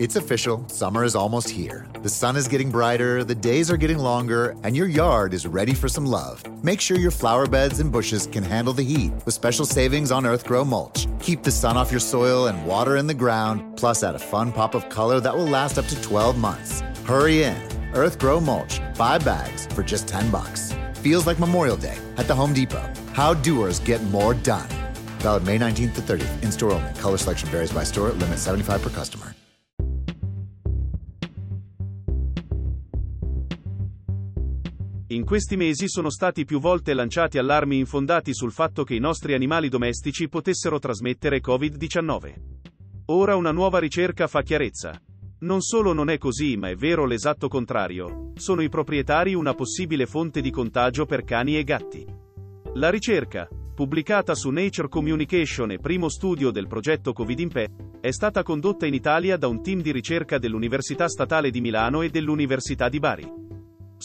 It's official, summer is almost here. The sun is getting brighter, the days are getting longer, and your yard is ready for some love. Make sure your flower beds and bushes can handle the heat with special savings on Earthgrow mulch. Keep the sun off your soil and water in the ground, plus add a fun pop of color that will last up to 12 months. Hurry in. Earthgrow mulch, 5 bags for just 10 bucks. Feels like Memorial Day at the Home Depot. How doers get more done. Valid May 19th to 30th. In store only. Color selection varies by store. Limit 75 per customer. In questi mesi sono stati più volte lanciati allarmi infondati sul fatto che i nostri animali domestici potessero trasmettere Covid-19. Ora una nuova ricerca fa chiarezza. Non solo non è così, ma è vero l'esatto contrario. Sono i proprietari una possibile fonte di contagio per cani e gatti. La ricerca, pubblicata su Nature Communication e primo studio del progetto Covid in Pe, è stata condotta in Italia da un team di ricerca dell'Università Statale di Milano e dell'Università di Bari.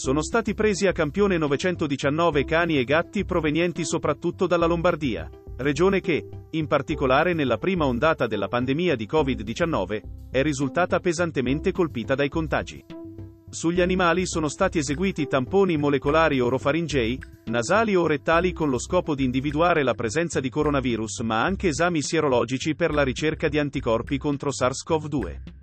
Sono stati presi a campione 919 cani e gatti provenienti soprattutto dalla Lombardia, regione che, in particolare nella prima ondata della pandemia di Covid-19, è risultata pesantemente colpita dai contagi. Sugli animali sono stati eseguiti tamponi molecolari orofaringei, nasali o rettali con lo scopo di individuare la presenza di coronavirus, ma anche esami sierologici per la ricerca di anticorpi contro SARS-CoV-2.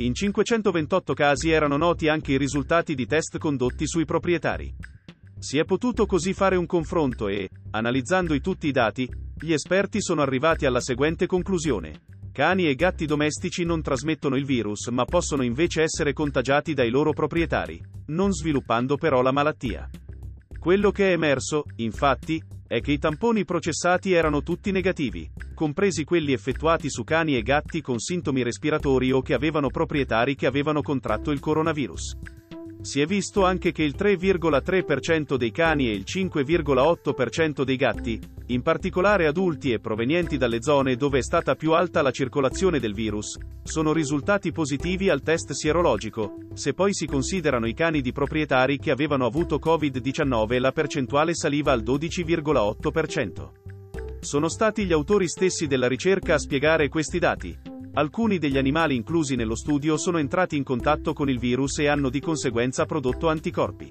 In 528 casi erano noti anche i risultati di test condotti sui proprietari. Si è potuto così fare un confronto e, analizzando i tutti i dati, gli esperti sono arrivati alla seguente conclusione. Cani e gatti domestici non trasmettono il virus ma possono invece essere contagiati dai loro proprietari, non sviluppando però la malattia. Quello che è emerso, infatti, è che i tamponi processati erano tutti negativi, compresi quelli effettuati su cani e gatti con sintomi respiratori o che avevano proprietari che avevano contratto il coronavirus. Si è visto anche che il 3,3% dei cani e il 5,8% dei gatti, in particolare adulti e provenienti dalle zone dove è stata più alta la circolazione del virus, sono risultati positivi al test sierologico, se poi si considerano i cani di proprietari che avevano avuto Covid-19 la percentuale saliva al 12,8%. Sono stati gli autori stessi della ricerca a spiegare questi dati. Alcuni degli animali inclusi nello studio sono entrati in contatto con il virus e hanno di conseguenza prodotto anticorpi.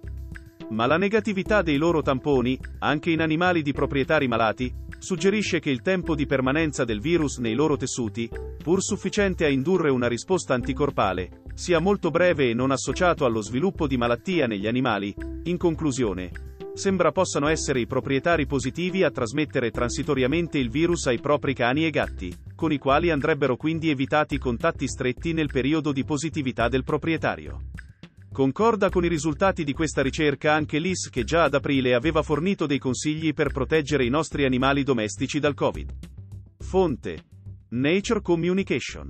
Ma la negatività dei loro tamponi, anche in animali di proprietari malati, suggerisce che il tempo di permanenza del virus nei loro tessuti, pur sufficiente a indurre una risposta anticorpale, sia molto breve e non associato allo sviluppo di malattia negli animali. In conclusione, sembra possano essere i proprietari positivi a trasmettere transitoriamente il virus ai propri cani e gatti, con i quali andrebbero quindi evitati contatti stretti nel periodo di positività del proprietario. Concorda con i risultati di questa ricerca anche l'IS che già ad aprile aveva fornito dei consigli per proteggere i nostri animali domestici dal Covid. Fonte. Nature Communication.